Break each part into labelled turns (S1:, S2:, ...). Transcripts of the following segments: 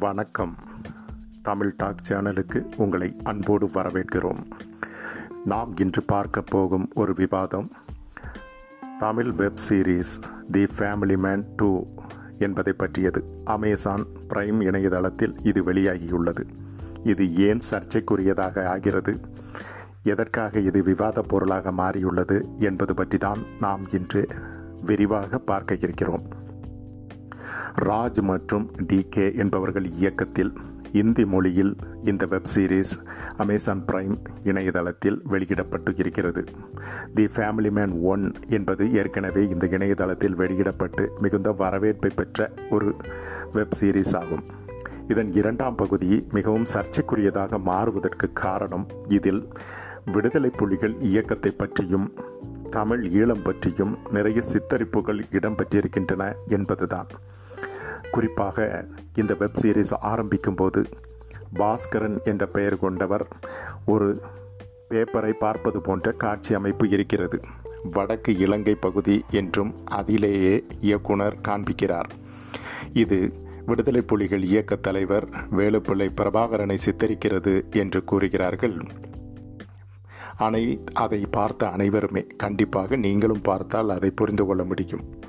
S1: வணக்கம். தமிழ் டாக் சேனலுக்கு உங்களை அன்போடு வரவேற்கிறோம். நாம் இன்று பார்க்க போகும் ஒரு விவாதம் Tamil web series the family man two என்பதை பற்றியது. அமேசான் பிரைம் இணையதளத்தில் இது வெளியாகியுள்ளது. இது ஏன் சர்ச்சைக்குரியதாக ஆகிறது? எதற்காக இது விவாத பொருளாக மாறியுள்ளது என்பது பற்றி தான் நாம் இன்று விரிவாக பார்க்க இருக்கிறோம். ராஜ் மற்றும் டி கே என்பவர்கள் இயக்கத்தில் இந்தி மொழியில் இந்த வெப் சீரிஸ் அமேசான் பிரைம் இணையதளத்தில் வெளியிடப்பட்டு இருக்கிறது. தி ஃபேமிலி மேன் ஒன் என்பது ஏற்கனவே இந்த இணையதளத்தில் வெளியிடப்பட்டு மிகுந்த வரவேற்பை பெற்ற ஒரு வெப் சீரிஸ் ஆகும். இதன் இரண்டாம் பகுதி மிகவும் சர்ச்சைக்குரியதாக மாறுவதற்கு காரணம் இதில் விடுதலை புலிகள் இயக்கத்தை பற்றியும் தமிழ் ஈழம் பற்றியும் நிறைய சித்தரிப்புகள் இடம்பெற்றிருக்கின்றன என்பதுதான். குறிப்பாக இந்த வெப் சீரிஸ் ஆரம்பிக்கும் போது பாஸ்கரன் என்ற பெயர் கொண்டவர் ஒரு பேப்பரை பார்ப்பது போன்ற காட்சி அமைப்பு இருக்கிறது. வடக்கு இலங்கை பகுதி என்றும் அதிலேயே இயக்குனர் காண்பிக்கிறார். இது விடுதலை புலிகள் இயக்க தலைவர் வேலுப்பிள்ளை பிரபாகரனை சித்தரிக்கிறது என்று கூறுகிறார்கள். அனை அதை பார்த்த அனைவருமே கண்டிப்பாக நீங்களும் பார்த்தால் அதை புரிந்து கொள்ள முடியும்.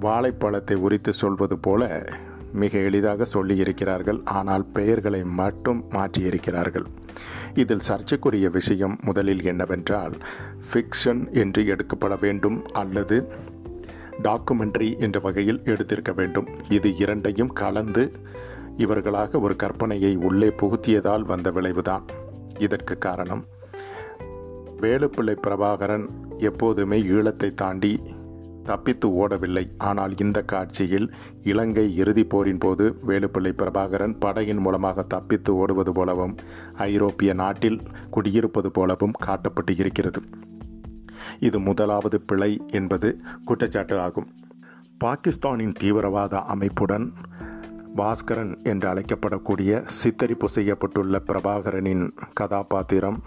S1: வாழைப்பழத்தை உரித்து சொல்வது போல மிக எளிதாக சொல்லியிருக்கிறார்கள். ஆனால் பெயர்களை மட்டும் மாற்றியிருக்கிறார்கள். இதில் சர்ச்சைக்குரிய விஷயம் முதலில் என்னவென்றால் ஃபிக்ஷன் என்று எடுக்கப்பட வேண்டும் அல்லது டாக்குமெண்ட்ரி என்ற வகையில் எடுத்திருக்க வேண்டும். இது இரண்டையும் கலந்து இவர்களாக ஒரு கற்பனையை உள்ளே புகுத்தியதால் வந்த விளைவுதான். இதற்கு காரணம் வேலுப்பிள்ளை பிரபாகரன் எப்போதுமே ஈழத்தை தாண்டி தப்பித்து ஓடவில்லை. ஆனால் இந்த காட்சியில் இலங்கை இறுதிப் போரின் போது வேலுப்பிள்ளை பிரபாகரன் படையின் மூலமாக தப்பித்து ஓடுவது போலவும் ஐரோப்பிய நாட்டில் குடியிருப்பது போலவும் காட்டப்பட்டு இருக்கிறது. இது முதலாவது பிழை என்பது குற்றச்சாட்டு ஆகும். பாகிஸ்தானின் தீவிரவாத அமைப்புடன் பாஸ்கரன் என்று அழைக்கப்படக்கூடிய சித்தரிப்பு செய்யப்பட்டுள்ள பிரபாகரனின் கதாபாத்திரம்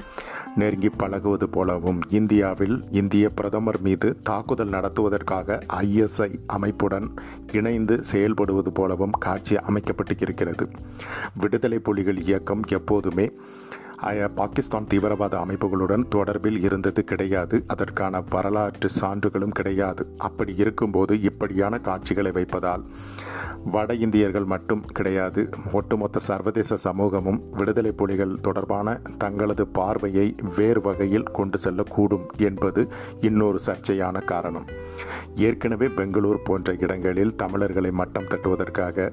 S1: நெருங்கி பழகுவது போலவும் இந்தியாவில் இந்திய பிரதமர் மீது தாக்குதல் நடத்துவதற்காக ஐஎஸ்ஐ அமைப்புடன் இணைந்து செயல்படுவது போலவும் காட்சி அமைக்கப்பட்டிருக்கிறது. விடுதலை புலிகள் இயக்கம் எப்போதுமே பாகிஸ்தான் தீவிரவாத அமைப்புகளுடன் தொடர்பில் இருந்தது கிடையாது. அதற்கான வரலாற்று சான்றுகளும் கிடையாது. அப்படி இருக்கும்போது இப்படியான காட்சிகளை வைப்பதால் வட இந்தியர்கள் மட்டும் கிடையாது. ஒட்டுமொத்த சர்வதேச சமூகமும் விடுதலை புலிகள் தொடர்பான தங்களது பார்வையை வேறு வகையில் கொண்டு செல்லக்கூடும் என்பது இன்னொரு சர்ச்சையான காரணம். ஏற்கனவே பெங்களூர் போன்ற இடங்களில் தமிழர்களை மட்டம் தட்டுவதற்காக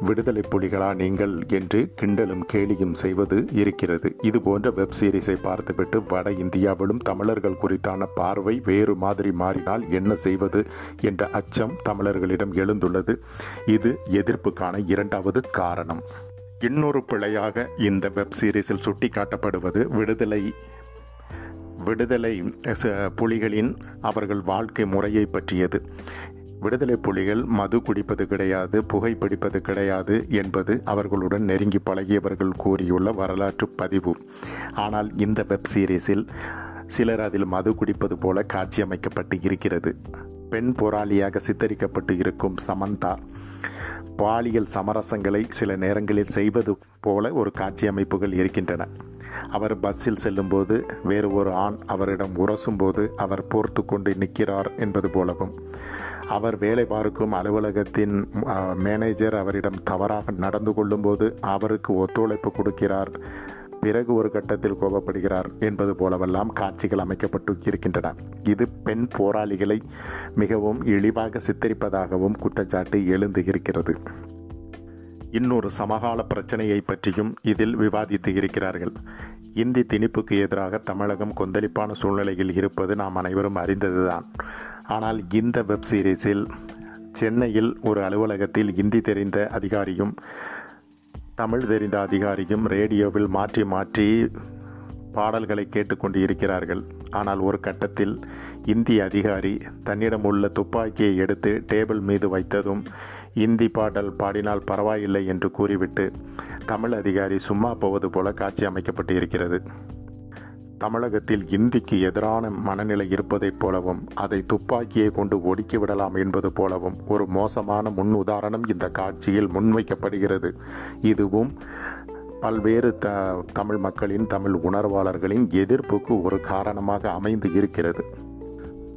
S1: விடுதலை புலிகளா நீங்கள் என்று கிண்டலும் கேலியும் செய்வது இருக்கிறது. இது போன்ற வெப் சீரிஸை பார்த்துவிட்டு வட இந்தியாவிலும் தமிழர்கள் குறித்தான பார்வை வேறு மாதிரி மாறினால் என்ன செய்வது என்ற அச்சம் தமிழர்களிடம் எழுந்துள்ளது. இது எதிர்ப்புக்கான இரண்டாவது காரணம். இன்னொரு பிழையாக இந்த வெப் சீரிஸில் சுட்டிக்காட்டப்படுவது விடுதலை விடுதலை புலிகளின் அவர்கள் வாழ்க்கை முறையை பற்றியது. விடுதலை புலிகள் மது குடிப்பது கிடையாது புகைப்பிடிப்பது கிடையாது என்பது அவர்களுடன் நெருங்கி பழகியவர்கள் கூறியுள்ள வரலாற்று பதிவு. ஆனால் இந்த வெப் சீரிஸில் சிலர் அதில் மது குடிப்பது போல காட்சியமைக்கப்பட்டு இருக்கிறது. பெண் போராளியாக சித்தரிக்கப்பட்டு இருக்கும் சமந்தா பாலியல் சமரசங்களை சில நேரங்களில் செய்வது போல ஒரு காட்சி அமைப்புகள் இருக்கின்றன. அவர் பஸ்ஸில் செல்லும்போது வேறு ஒரு ஆண் அவரிடம் உரசும்போது அவர் போர்த்து கொண்டு நிற்கிறார் என்பது போலவும் அவர் வேலை பார்க்கும் அலுவலகத்தின் மேனேஜர் அவரிடம் தவறாக நடந்து கொள்ளும்போது அவருக்கு ஒத்துழைப்பு கொடுக்கிறார். பிறகு ஒரு கட்டத்தில் கோபப்படுகிறார் என்பது போலவெல்லாம் காட்சிகள் அமைக்கப்பட்டு இருக்கின்றன. இது பெண் போராளிகளை மிகவும் இழிவாக சித்தரிப்பதாகவும் குற்றச்சாட்டு எழுந்து இருக்கிறது. இன்னொரு சமகால பிரச்சனையை பற்றியும் இதில் விவாதித்து இருக்கிறார்கள். இந்தி திணிப்புக்கு எதிராக தமிழகம் கொந்தளிப்பான சூழ்நிலையில் இருப்பது நாம் அனைவரும் அறிந்ததுதான். ஆனால் இந்த வெப் சீரிஸில் சென்னையில் ஒரு அலுவலகத்தில் இந்தி தெரிந்த அதிகாரியும் தமிழ் தெரிந்த அதிகாரியும் ரேடியோவில் மாற்றி மாற்றி பாடல்களை கேட்டுக்கொண்டு இருக்கிறார்கள் ஆனால் ஒரு கட்டத்தில் இந்தி அதிகாரி தன்னிடம் உள்ள துப்பாக்கியை எடுத்து டேபிள் மீது வைத்ததும் இந்தி பாடல் பாடினால் பரவாயில்லை என்று கூறிவிட்டு தமிழ் அதிகாரி சும்மா போவது போல காட்சி அமைக்கப்பட்டு இருக்கிறது தமிழகத்தில் இந்திக்கு எதிரான மனநிலை இருப்பதைப் போலவும் அதை துப்பாக்கியை கொண்டு ஒடுக்கி விடலாம் என்பது போலவும் ஒரு மோசமான முன் உதாரணம் இந்த காட்சியில் முன்வைக்கப்படுகிறது. இதுவும் பல்வேறு த தமிழ் மக்களின் தமிழ் உணர்வாளர்களின் எதிர்ப்புக்கு ஒரு காரணமாக அமைந்து இருக்கிறது.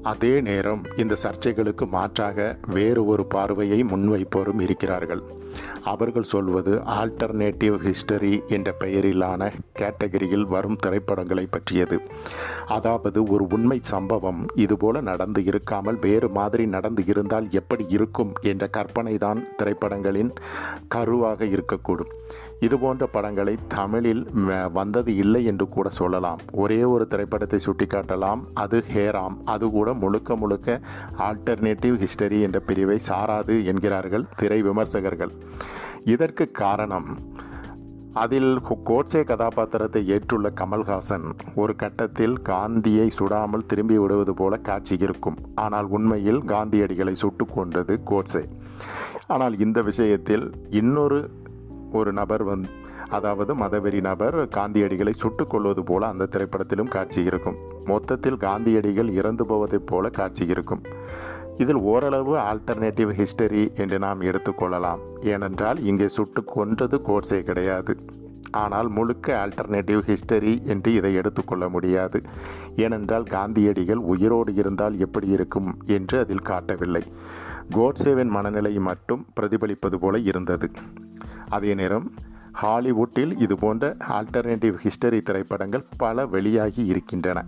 S1: அதே நேரம் இந்த சர்ச்சைகளுக்கு மாற்றாக வேறு ஒரு பார்வையை முன்வைப்போரும் இருக்கிறார்கள். அவர்கள் சொல்வது ஆல்டர்னேட்டிவ் ஹிஸ்டரி என்ற பெயரிலான கேட்டகரியில் வரும் திரைப்படங்களை பற்றியது. அதாவது ஒரு உண்மை சம்பவம் இதுபோல நடந்து இருக்காமல் வேறு மாதிரி நடந்து இருந்தால் எப்படி இருக்கும் என்ற கற்பனை தான் திரைப்படங்களின் கருவாக இருக்கக்கூடும். இதுபோன்ற படங்களை தமிழில் வந்தது இல்லை என்று கூட சொல்லலாம். ஒரே ஒரு திரைப்படத்தை சுட்டிக்காட்டலாம் அது ஹேராம். அது கூட முழுக்க முழுக்க ஆல்டர்னேட்டிவ் ஹிஸ்டரி என்ற பிரிவை சாராது என்கிறார்கள் திரை விமர்சகர்கள். இதற்கு காரணம் அதில் கோட்சே கதாபாத்திரத்தை ஏற்றுள்ள கமல்ஹாசன் ஒரு கட்டத்தில் காந்தியை சுடாமல் திரும்பி விடுவது போல காட்சி இருக்கும். ஆனால் உண்மையில் காந்தியடிகளை சுட்டு கொண்டது கோட்சே. ஆனால் இந்த விஷயத்தில் இன்னொரு ஒரு நபர் வந் அதாவது மதவெறி நபர் காந்தியடிகளை சுட்டு கொள்வது போல அந்த திரைப்படத்திலும் காட்சி இருக்கும். மொத்தத்தில் காந்தியடிகள் இறந்து போவதைப் போல காட்சி இருக்கும். இதில் ஓரளவு ஆல்டர்னேட்டிவ் ஹிஸ்டரி என்று நாம் எடுத்துக்கொள்ளலாம். ஏனென்றால் இங்கே சுட்டு கொன்றது கோர்ஸே கிடையாது. ஆனால் முழுக்க ஆல்டர்னேட்டிவ் ஹிஸ்டரி என்று இதை எடுத்துக்கொள்ள முடியாது. ஏனென்றால் காந்தியடிகள் உயிரோடு இருந்தால் எப்படி இருக்கும் என்று அதில் காட்டவில்லை. கோட்சேவின் மனநிலை மட்டும் பிரதிபலிப்பது போல இருந்தது. அதே நேரம் ஹாலிவுட்டில் இதுபோன்ற ஆல்டர்னேட்டிவ் ஹிஸ்டரி திரைப்படங்கள் பல வெளியாகி இருக்கின்றன.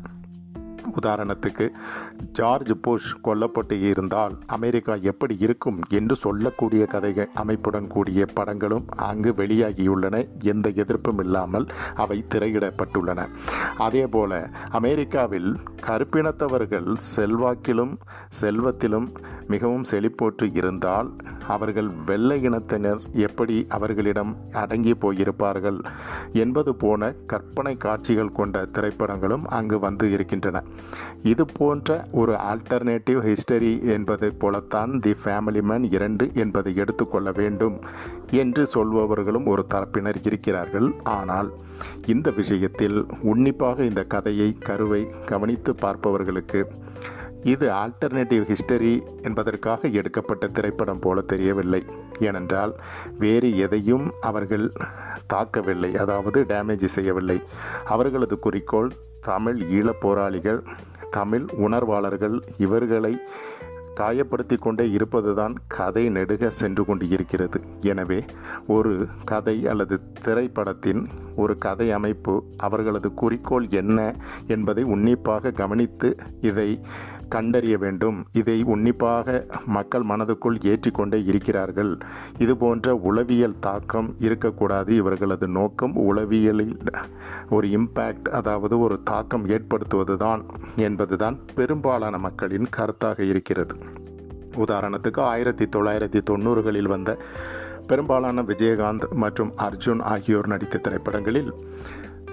S1: உதாரணத்துக்கு ஜார்ஜ் புஷ் கொல்லப்பட்டு இருந்தால் அமெரிக்கா எப்படி இருக்கும் என்று சொல்லக்கூடிய கதைகள் அமைப்புடன் கூடிய படங்களும் அங்கு வெளியாகியுள்ளன. எந்த எதிர்ப்பும் இல்லாமல் அவை திரையிடப்பட்டுள்ளன. அதே போல அமெரிக்காவில் கருப்பினத்தவர்கள் செல்வாக்கிலும் செல்வத்திலும் மிகவும் செழிப்போற்று இருந்தால் அவர்கள் வெள்ளை இனத்தினர் எப்படி அவர்களிடம் அடங்கி போயிருப்பார்கள் என்பது போன கற்பனை காட்சிகள் கொண்ட திரைப்படங்களும் அங்கு வந்து இருக்கின்றன. இது போன்ற ஒரு ஆல்டர்னேட்டிவ் ஹிஸ்டரி என்பதைப் போலத்தான் தி ஃபேமிலி மேன் இரண்டு என்பதை எடுத்துக்கொள்ள வேண்டும் என்று சொல்பவர்களும் ஒரு தரப்பினர் இருக்கிறார்கள். ஆனால் இந்த விஷயத்தில் உன்னிப்பாக இந்த கதையை கருவை கவனித்து பார்ப்பவர்களுக்கு இது ஆல்டர்னேட்டிவ் ஹிஸ்டரி என்பதற்காக எடுக்கப்பட்ட திரைப்படம் போல தெரியவில்லை. ஏனென்றால் வேறு எதையும் அவர்கள் தாக்கவில்லை அதாவது டேமேஜ் செய்யவில்லை. அவர்களது குறிக்கோள் தமிழ் ஈழப் போராளிகள் தமிழ் உணர்வாளர்கள் இவர்களை காயப்படுத்தி கொண்டே இருப்பதுதான் கதை நெடுக சென்று கொண்டு இருக்கிறது எனவே ஒரு கதை அல்லது திரைப்படத்தின் ஒரு கதை அமைப்பு அவர்களது குறிக்கோள் என்ன என்பதை உன்னிப்பாக கவனித்து இதை கண்டறிய வேண்டும். இதை உன்னிப்பாக மக்கள் மனதுக்குள் ஏற்றிக்கொண்டே இருக்கிறார்கள். இது போன்ற உளவியல் தாக்கம் இருக்கக்கூடாது. இவர்களது நோக்கம் உளவியலில் ஒரு இம்பேக்ட் அதாவது ஒரு தாக்கம் ஏற்படுத்துவதுதான் என்பதுதான் பெரும்பாலான மக்களின் கருத்தாக இருக்கிறது. உதாரணத்துக்கு ஆயிரத்தி தொள்ளாயிரத்தி தொண்ணூறுகளில் வந்த பெரும்பாலான விஜயகாந்த் மற்றும் அர்ஜுன் ஆகியோர் நடித்த திரைப்படங்களில்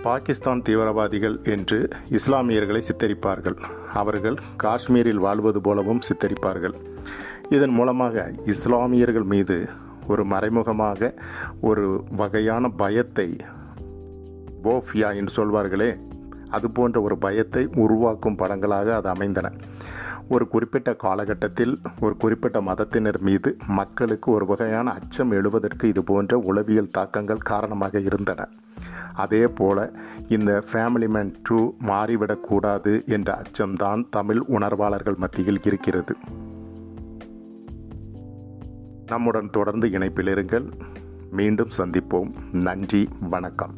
S1: பாகிஸ்தான் தீவிரவாதிகள் என்று இஸ்லாமியர்களை சித்தரிப்பார்கள். அவர்கள் காஷ்மீரில் வாழ்வது போலவும் சித்தரிப்பார்கள். இதன் மூலமாக இஸ்லாமியர்கள் மீது ஒரு மறைமுகமாக ஒரு வகையான பயத்தை போஃபியா என்று சொல்வார்களே அது போன்ற ஒரு பயத்தை உருவாக்கும் படங்களாக அது அமைந்தன. ஒரு குறிப்பிட்ட காலகட்டத்தில் ஒரு குறிப்பிட்ட மதத்தினர் மீது மக்களுக்கு ஒரு வகையான அச்சம் எழுவதற்கு இது போன்ற உளவியல் தாக்கங்கள் காரணமாக இருந்தன. அதே போல இந்த ஃபேமிலி மேன் டூ மாறிவிடக்கூடாது என்ற அச்சம்தான் தமிழ் உணர்வாளர்கள் மத்தியில் இருக்கிறது. நம்முடன் தொடர்ந்து இணைப்பில் இருங்கள். மீண்டும் சந்திப்போம். நன்றி வணக்கம்.